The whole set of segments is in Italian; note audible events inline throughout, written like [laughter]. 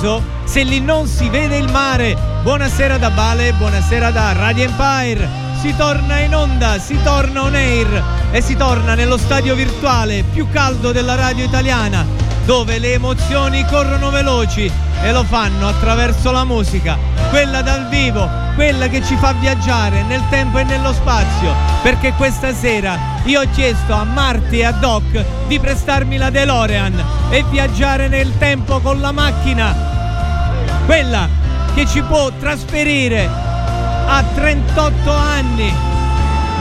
paradiso se lì non si vede il mare. Buonasera da Bale, buonasera da Radio Empire. Si torna in onda, si torna on air e si torna nello stadio virtuale più caldo della radio italiana, dove le emozioni corrono veloci e lo fanno attraverso la musica, quella dal vivo, quella che ci fa viaggiare nel tempo e nello spazio, perché questa sera io ho chiesto a Marti e a Doc di prestarmi la DeLorean e viaggiare nel tempo con la macchina, quella che ci può trasferire a 38 anni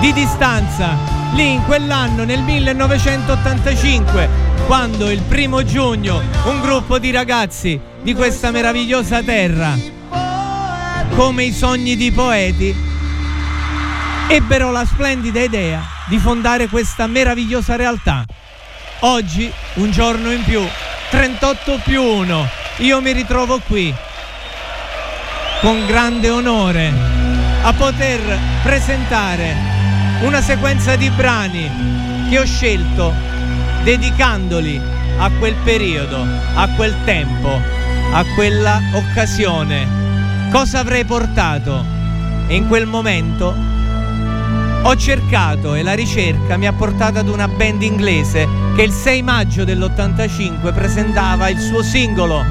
di distanza, lì in quell'anno nel 1985, quando il primo giugno un gruppo di ragazzi di questa meravigliosa terra, come i sogni di poeti, ebbero la splendida idea di fondare questa meravigliosa realtà. Oggi, un giorno in più, 38 più 1, io mi ritrovo qui con grande onore a poter presentare una sequenza di brani che ho scelto dedicandoli a quel periodo, a quel tempo, a quella occasione. Cosa avrei portato? E in quel momento ho cercato e la ricerca mi ha portato ad una band inglese che il 6 maggio dell'85 presentava il suo singolo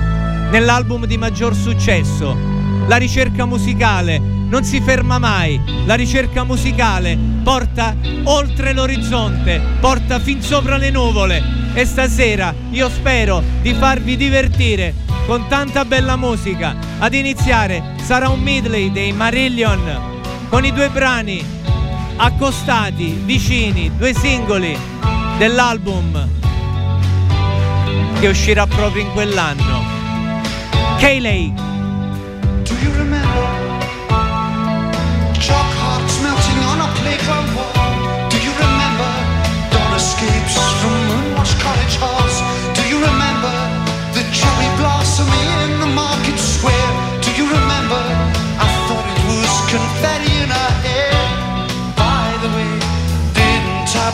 nell'album di maggior successo. La ricerca musicale non si ferma mai, la ricerca musicale porta oltre l'orizzonte, porta fin sopra le nuvole e stasera io spero di farvi divertire con tanta bella musica. Ad iniziare sarà un medley dei Marillion con i due brani accostati, vicini, due singoli dell'album che uscirà proprio in quell'anno. K-Lake.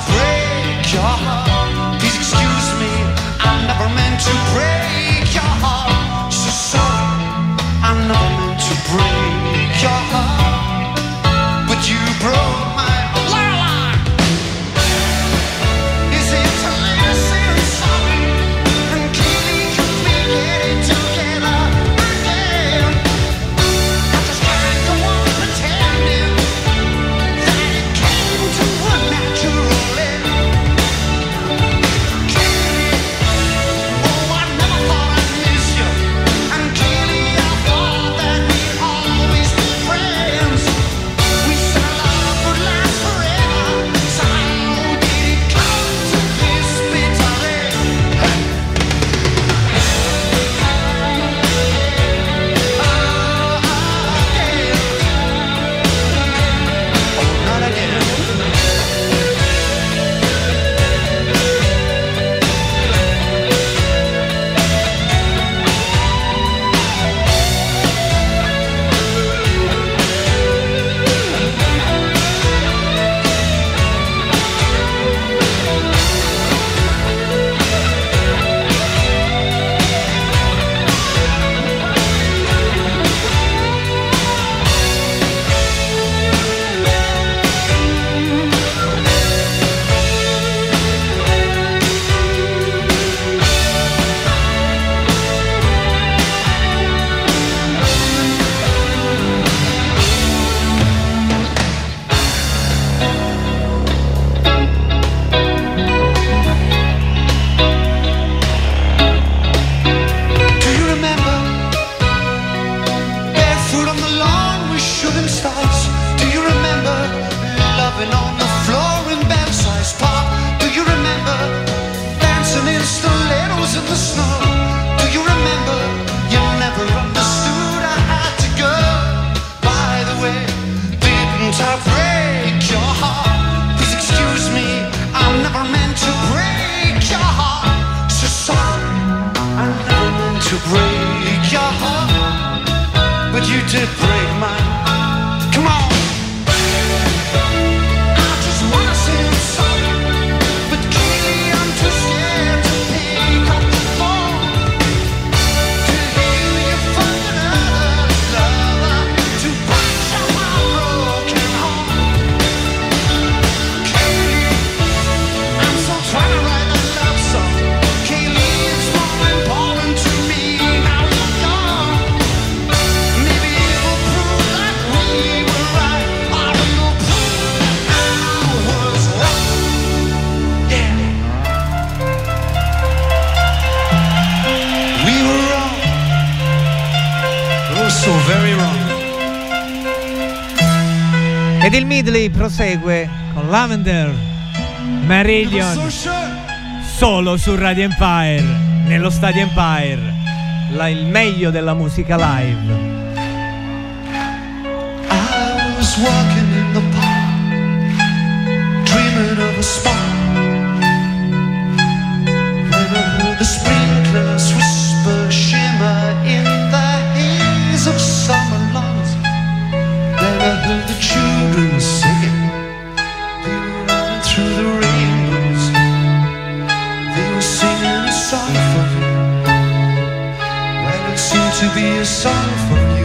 Break your heart? Please excuse me, I never meant to break break your heart, Midley prosegue con Lavender Marillion solo su Radio Empire, nello Stadio Empire, la- il meglio della musica live. I was walking in the park, dreaming of a spark. Then I heard the sprinklers whisper, shimmer in the haze of summer lawns. Then I heard the to be a song for you.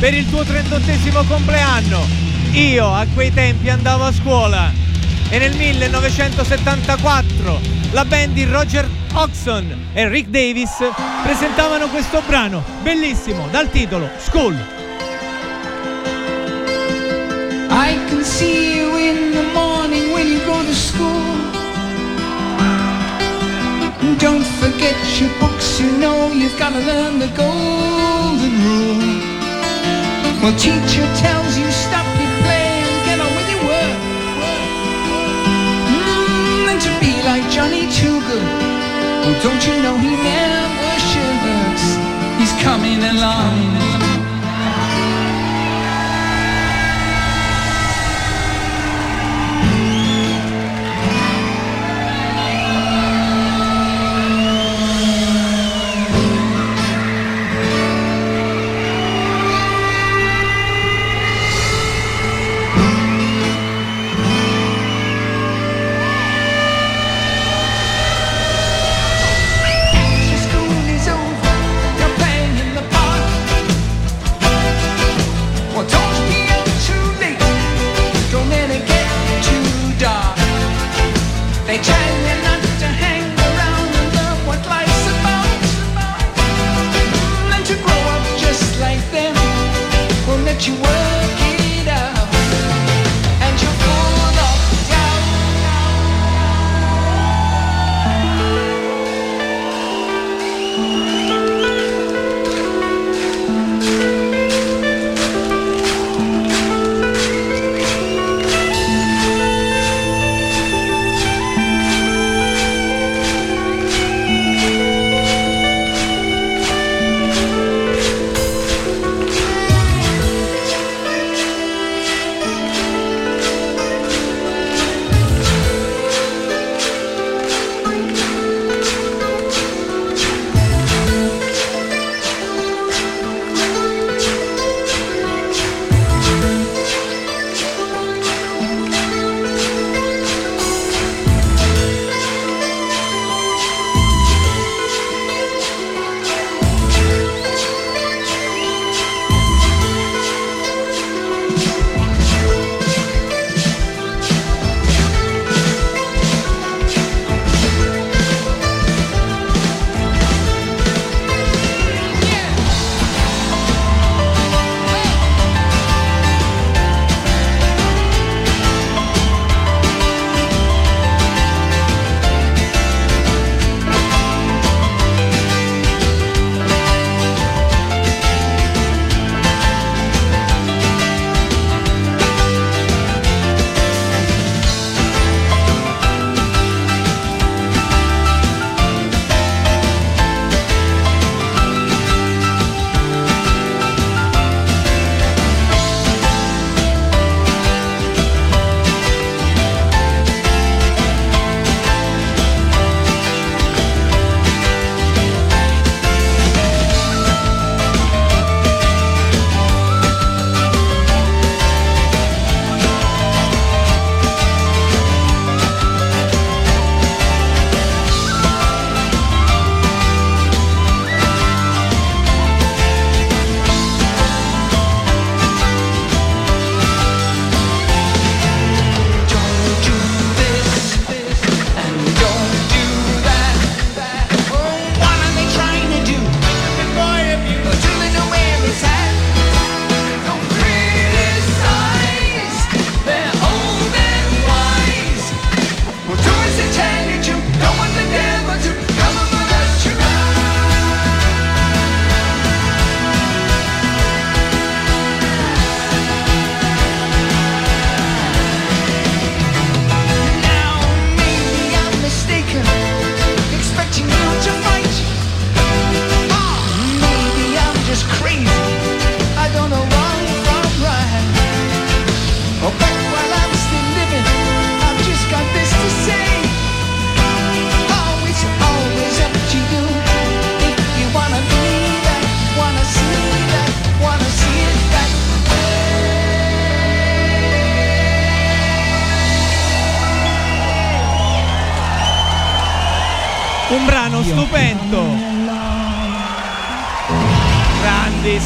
Per il tuo 38 compleanno. Io a quei tempi andavo a scuola e nel 1974 la band di Roger Oxon e Rick Davis presentavano questo brano bellissimo dal titolo School. I can see you in the morning when you go to school. Don't forget your books, you know you've got learn the golden rule. Well, teacher tells you stop your play and get on with your work. Mm, and to be like Johnny Too Good. Well, don't you know he never shirks? He's coming along.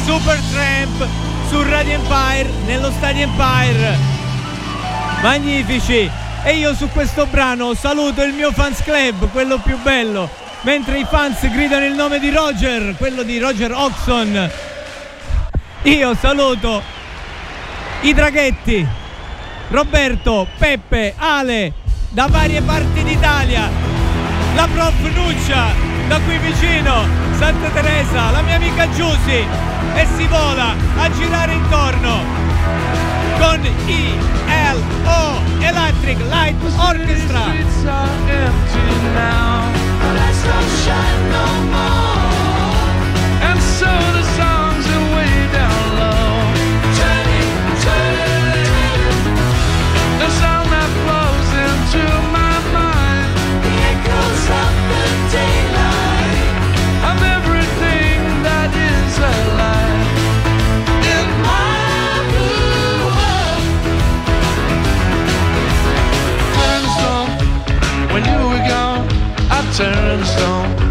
Super Tramp su Radio Empire nello Stadio Empire. Magnifici. E io su questo brano saluto il mio fans club quello più bello. Mentre i fans gridano il nome di Roger quello di Roger Oxon. Io saluto i draghetti. Roberto, Peppe, Ale da varie parti d'Italia. La prof Nuccia da qui vicino. Santa Teresa, la mia amica Giusy e si vola a girare intorno con ILO Electric Light Orchestra. And so the song turnstone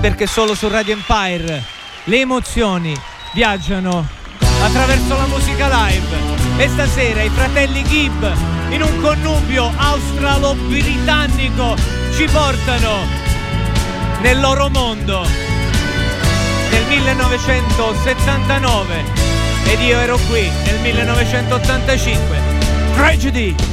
perché solo su Radio Empire le emozioni viaggiano attraverso la musica live. E stasera i fratelli Gibb in un connubio australo-britannico ci portano nel loro mondo nel 1979 ed io ero qui nel 1985. Tragedy!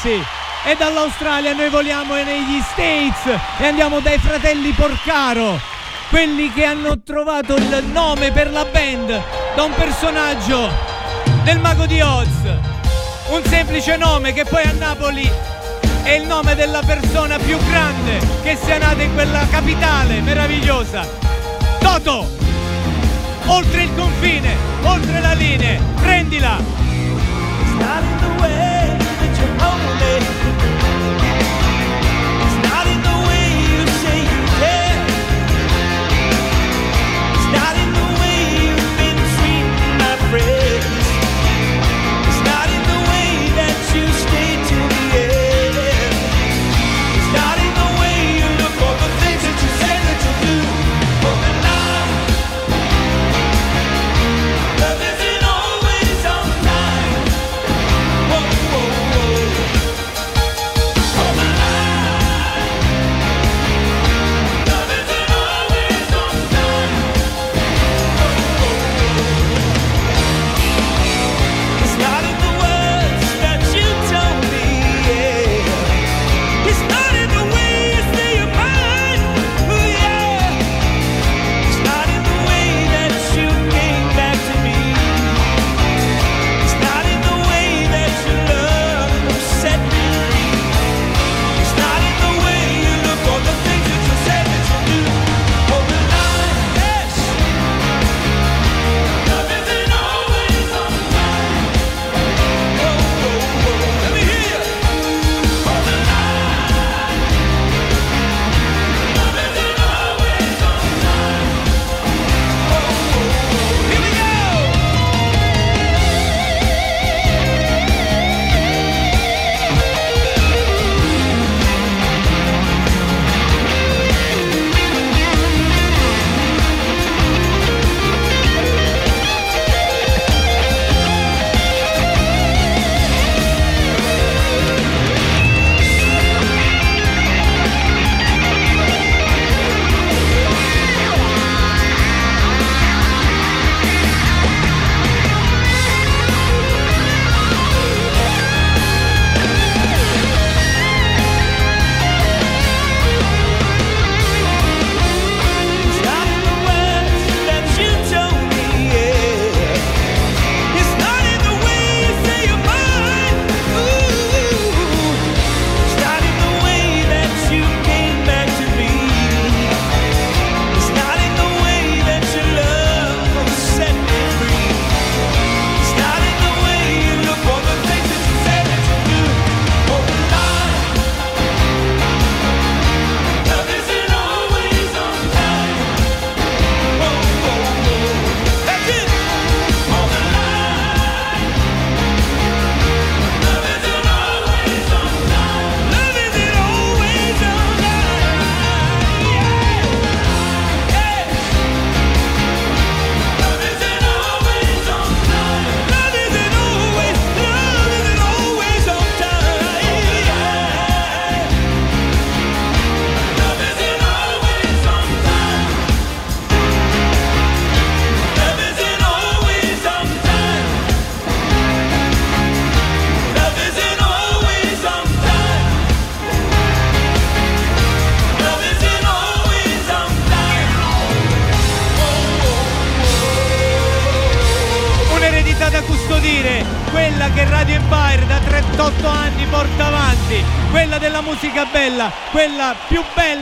inglesi e dall'Australia noi voliamo negli States e andiamo dai fratelli Porcaro, quelli che hanno trovato il nome per la band da un personaggio del mago di Oz, un semplice nome che poi a Napoli è il nome della persona più grande che sia nata in quella capitale meravigliosa. Toto! Oltre il confine, oltre la linea, prendila! Yeah.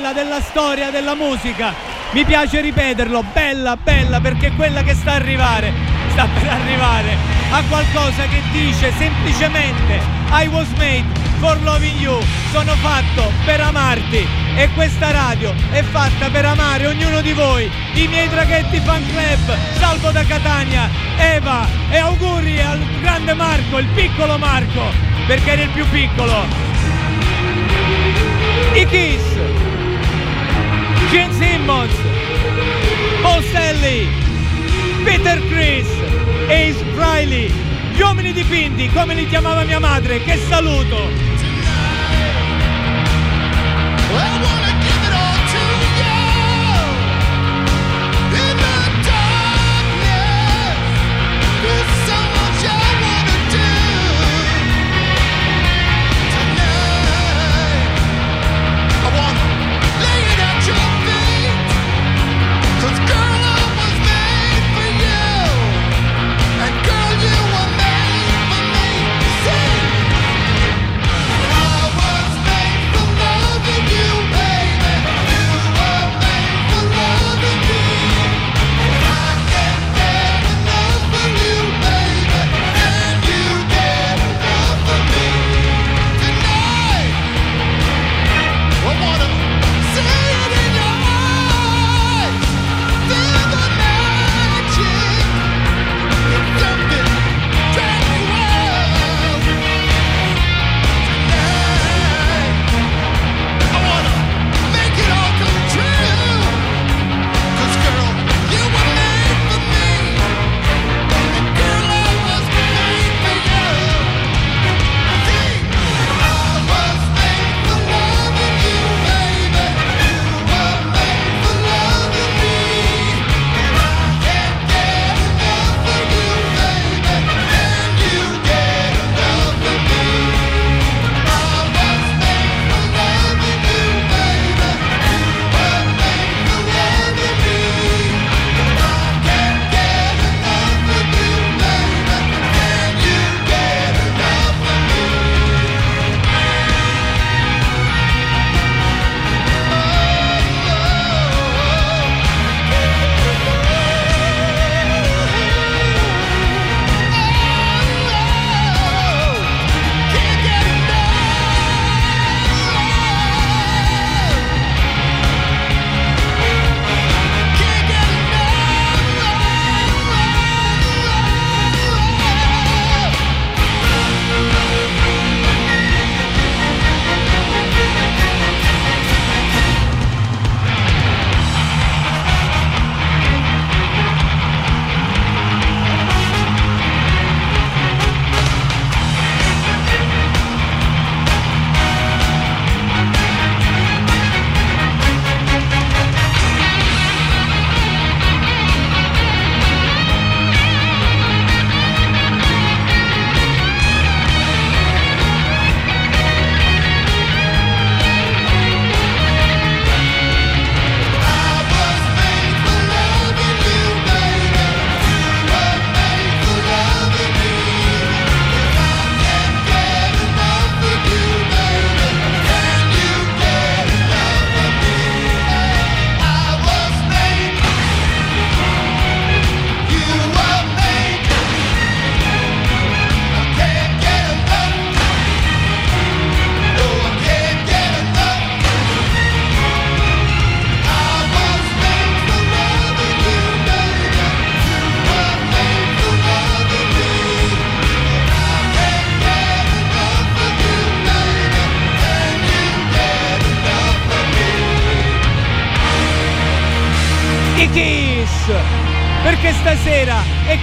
bella della storia della musica. Mi piace ripeterlo, bella, bella, perché quella che sta arrivare, sta per arrivare a qualcosa che dice semplicemente I was made for loving you, sono fatto per amarti e questa radio è fatta per amare ognuno di voi, i miei traghetti fan club, Salvo da Catania, Eva e auguri al grande Marco, il piccolo Marco, perché era il più piccolo. I Kiss Gene Simmons, Paul Stanley, Peter Chris, Ace Riley, gli uomini dipinti, come li chiamava mia madre, che saluto!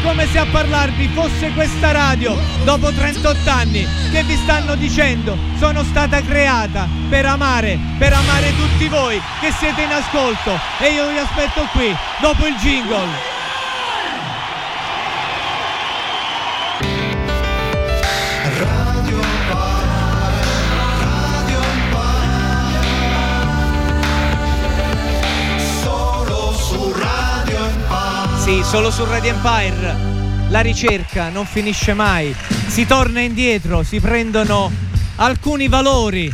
Come se a parlarvi fosse questa radio dopo 38 anni che vi stanno dicendo sono stata creata per amare, per amare tutti voi che siete in ascolto e io vi aspetto qui dopo il jingle. Sì, solo su Radio Empire la ricerca non finisce mai. Si torna indietro, si prendono alcuni valori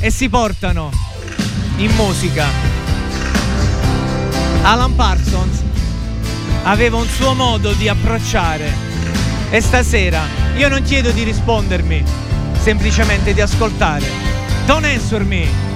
e si portano in musica. Alan Parsons aveva un suo modo di approcciare e stasera io non chiedo di rispondermi, semplicemente di ascoltare. Don't answer me.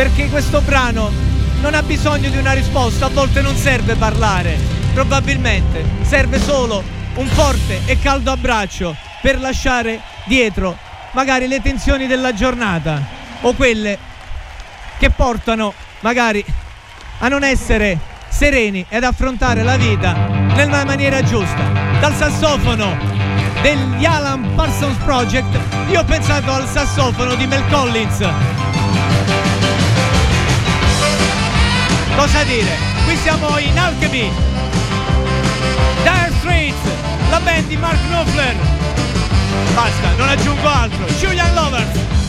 perché questo brano non ha bisogno di una risposta, a volte non serve parlare, probabilmente serve solo un forte e caldo abbraccio per lasciare dietro magari le tensioni della giornata o quelle che portano magari a non essere sereni ed affrontare la vita nella maniera giusta. Dal sassofono degli Alan Parsons Project, io ho pensato al sassofono di Mel Collins cosa dire. Qui siamo in Alchemy, Dire Streets, la band di Mark Knopfler. Basta, non aggiungo altro. Julian Lovers.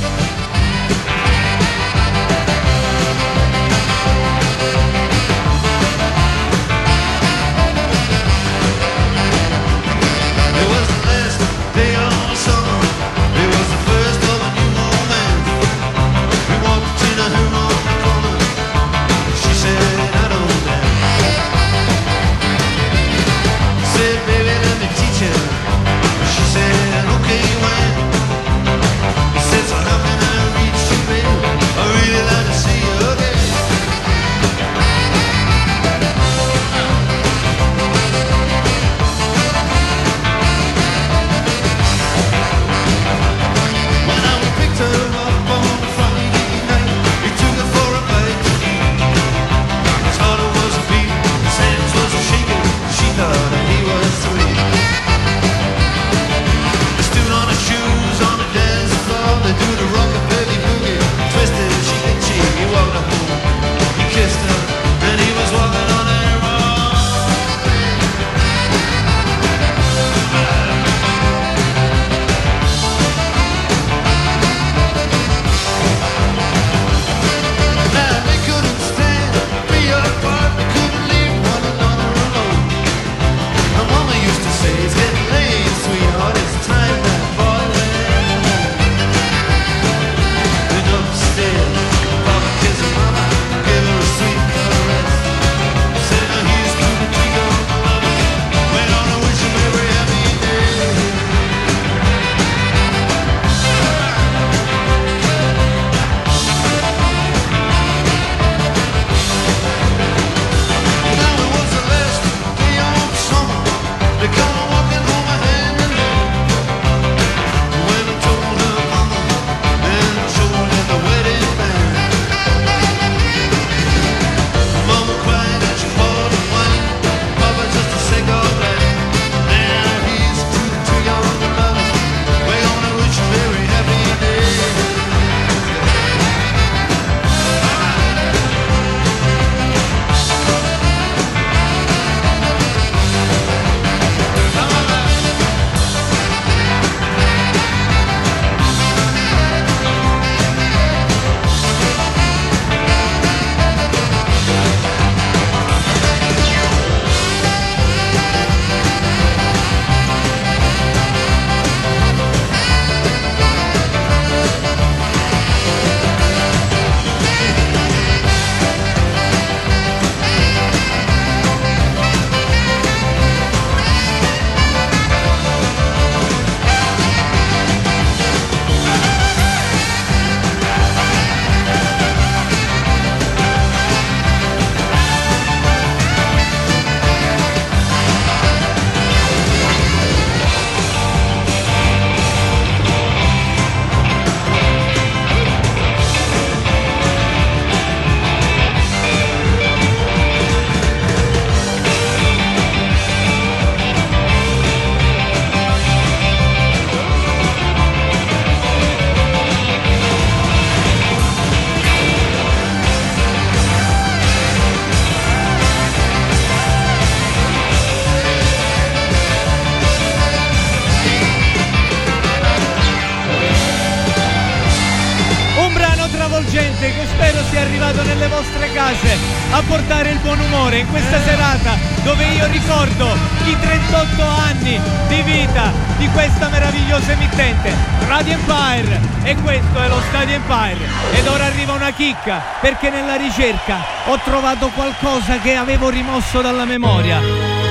ricerca, perché nella ricerca ho trovato qualcosa che avevo rimosso dalla memoria.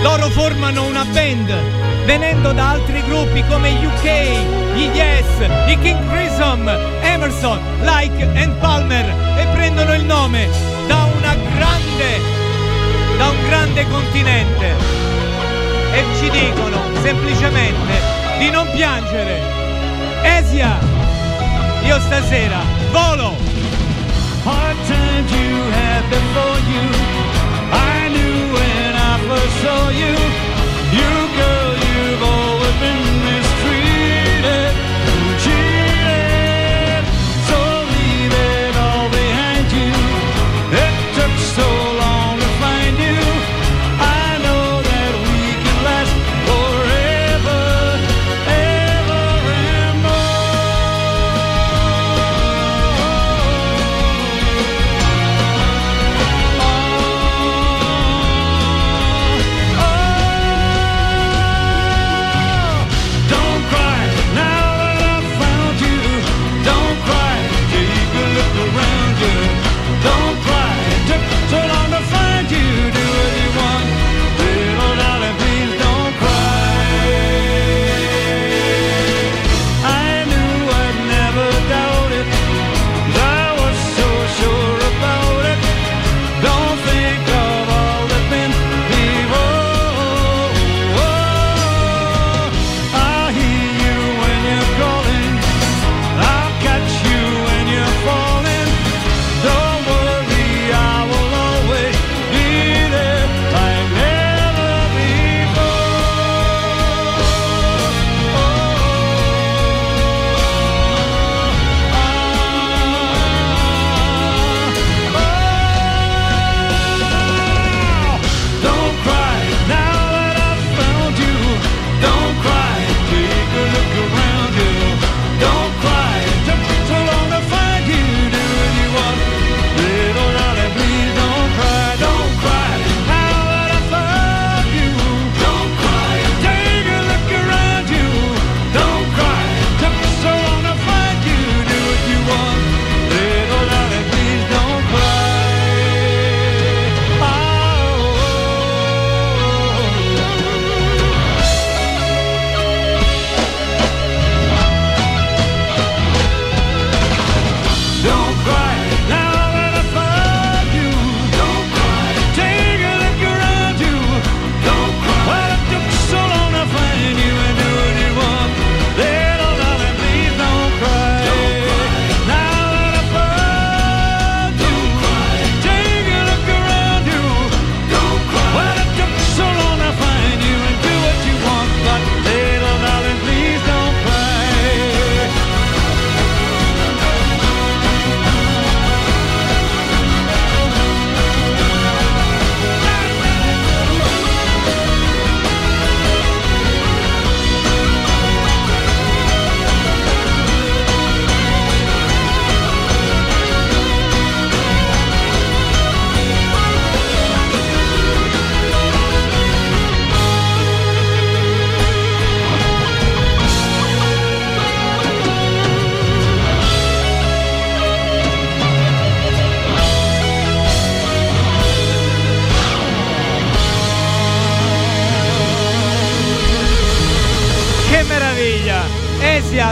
Loro formano una band venendo da altri gruppi come UK, gli Yes, i King Crimson, Emerson, Like and Palmer e prendono il nome da una grande da un grande continente e ci dicono semplicemente di non piangere. Asia, io stasera volo! hard times you had before you. I knew when I first saw you, you girl, you've always.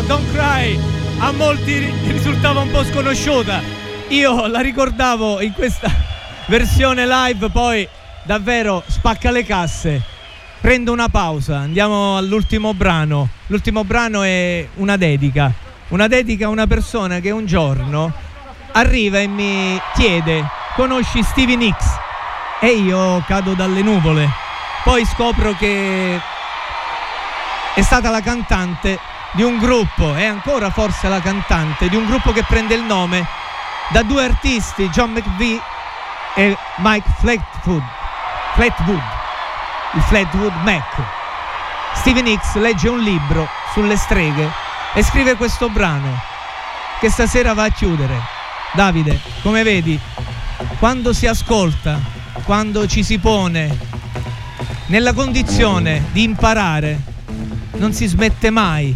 Don't Cry, a molti ri- risultava un po' sconosciuta. Io la ricordavo in questa [laughs] versione live, poi davvero spacca le casse. Prendo una pausa, andiamo all'ultimo brano. L'ultimo brano è una dedica. Una dedica a una persona che un giorno arriva e mi chiede: Conosci Stevie Nicks? E io cado dalle nuvole. Poi scopro che è stata la cantante di un gruppo, è ancora forse la cantante di un gruppo che prende il nome da due artisti, John McVie e Mike Flatwood. Flatwood, il Flatwood Mac. Stevie Nicks legge un libro sulle streghe e scrive questo brano che stasera va a chiudere. Davide, come vedi, quando si ascolta, quando ci si pone nella condizione di imparare, non si smette mai,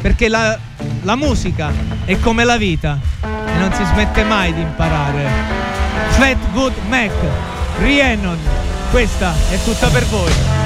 perché la, la musica è come la vita e non si smette mai di imparare. Flatwood Mac, Rhiannon, questa è tutta per voi.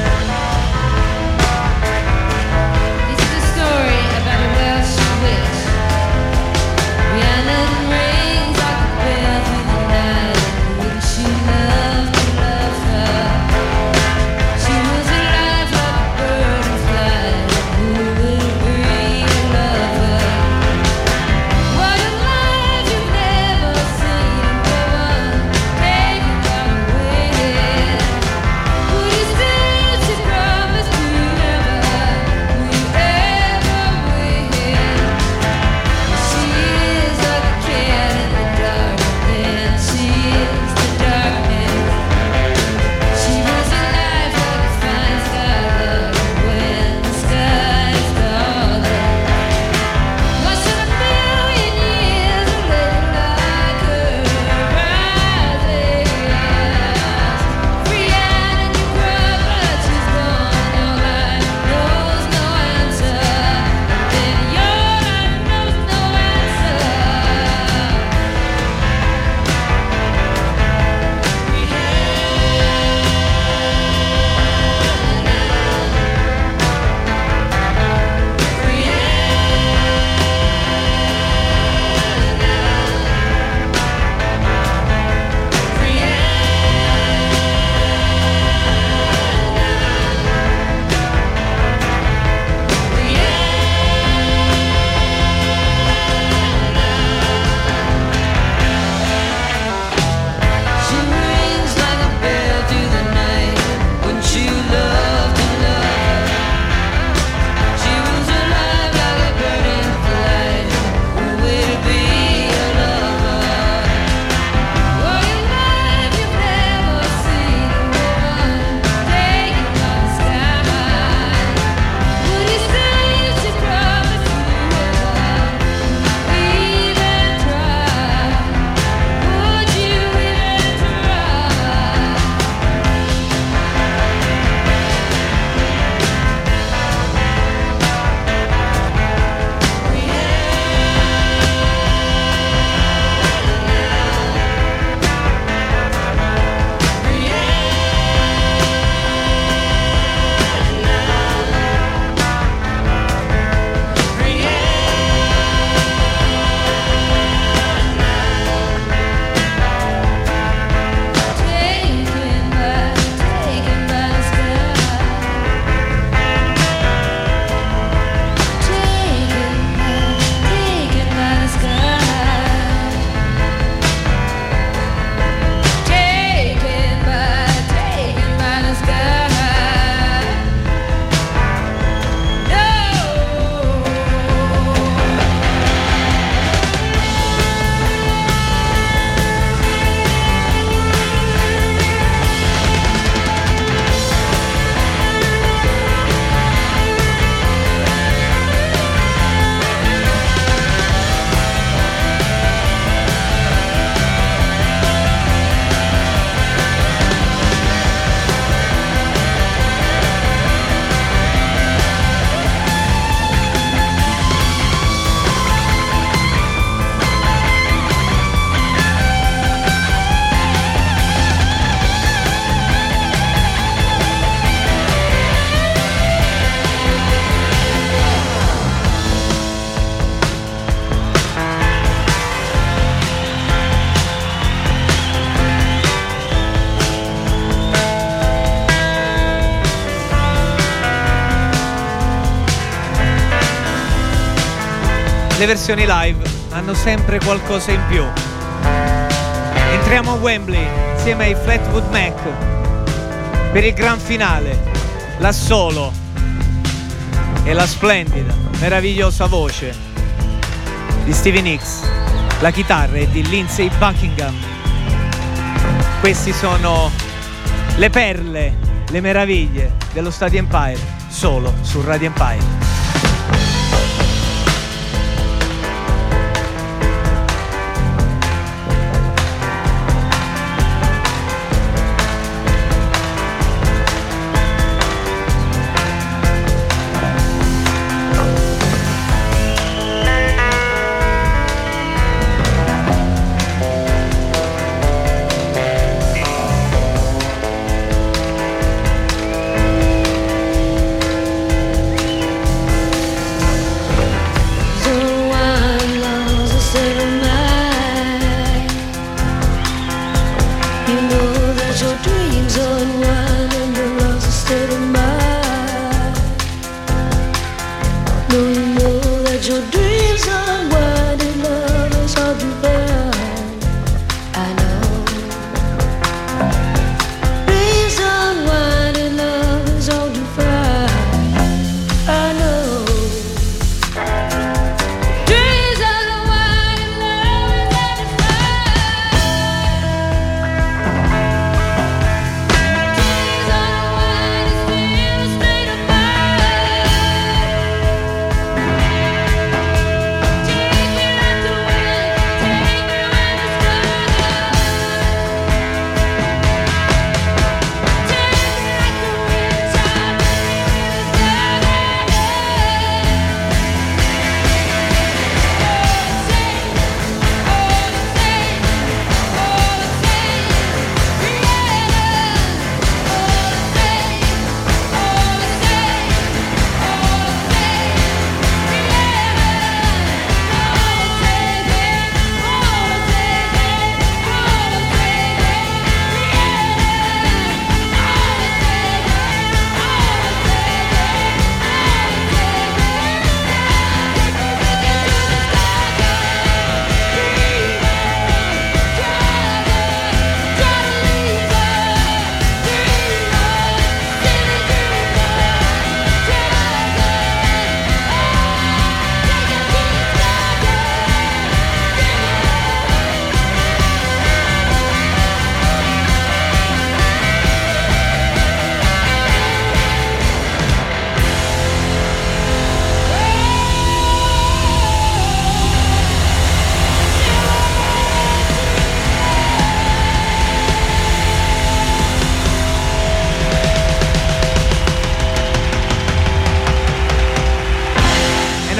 Le versioni live hanno sempre qualcosa in più. Entriamo a Wembley insieme ai Flatwood Mac per il gran finale, l'assolo e la splendida, meravigliosa voce di Stevie Nicks. La chitarra è di Lindsay Buckingham. Questi sono le perle, le meraviglie dello Stadio Empire, solo su Radio Empire.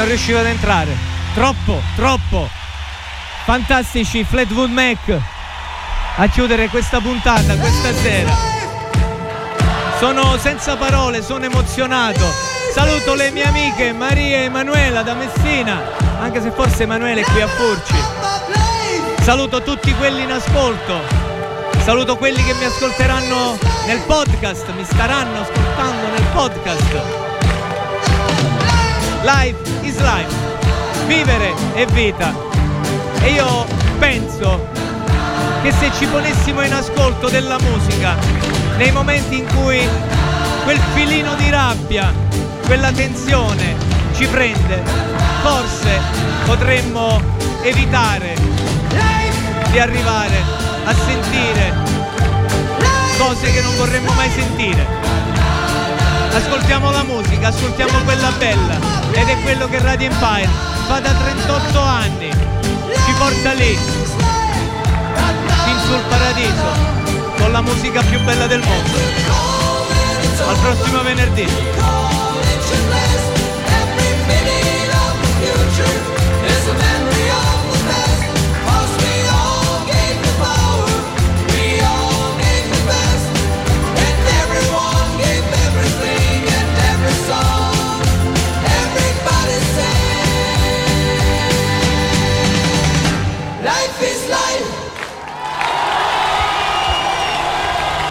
Non riuscivo ad entrare. Troppo, troppo. Fantastici Flatwood Mac a chiudere questa puntata, questa sera. Sono senza parole, sono emozionato. Saluto le mie amiche Maria e Emanuela da Messina, anche se forse Emanuele è qui a Furci. Saluto tutti quelli in ascolto. Saluto quelli che mi ascolteranno nel podcast, mi staranno ascoltando nel podcast. Life is life. Vivere è vita. E io penso che se ci ponessimo in ascolto della musica nei momenti in cui quel filino di rabbia, quella tensione ci prende, forse potremmo evitare di arrivare a sentire cose che non vorremmo mai sentire. Ascoltiamo la musica, ascoltiamo quella bella ed è quello che Radio Empire fa da 38 anni. Ci porta lì, fin sul paradiso, con la musica più bella del mondo. Al prossimo venerdì. Is a memory.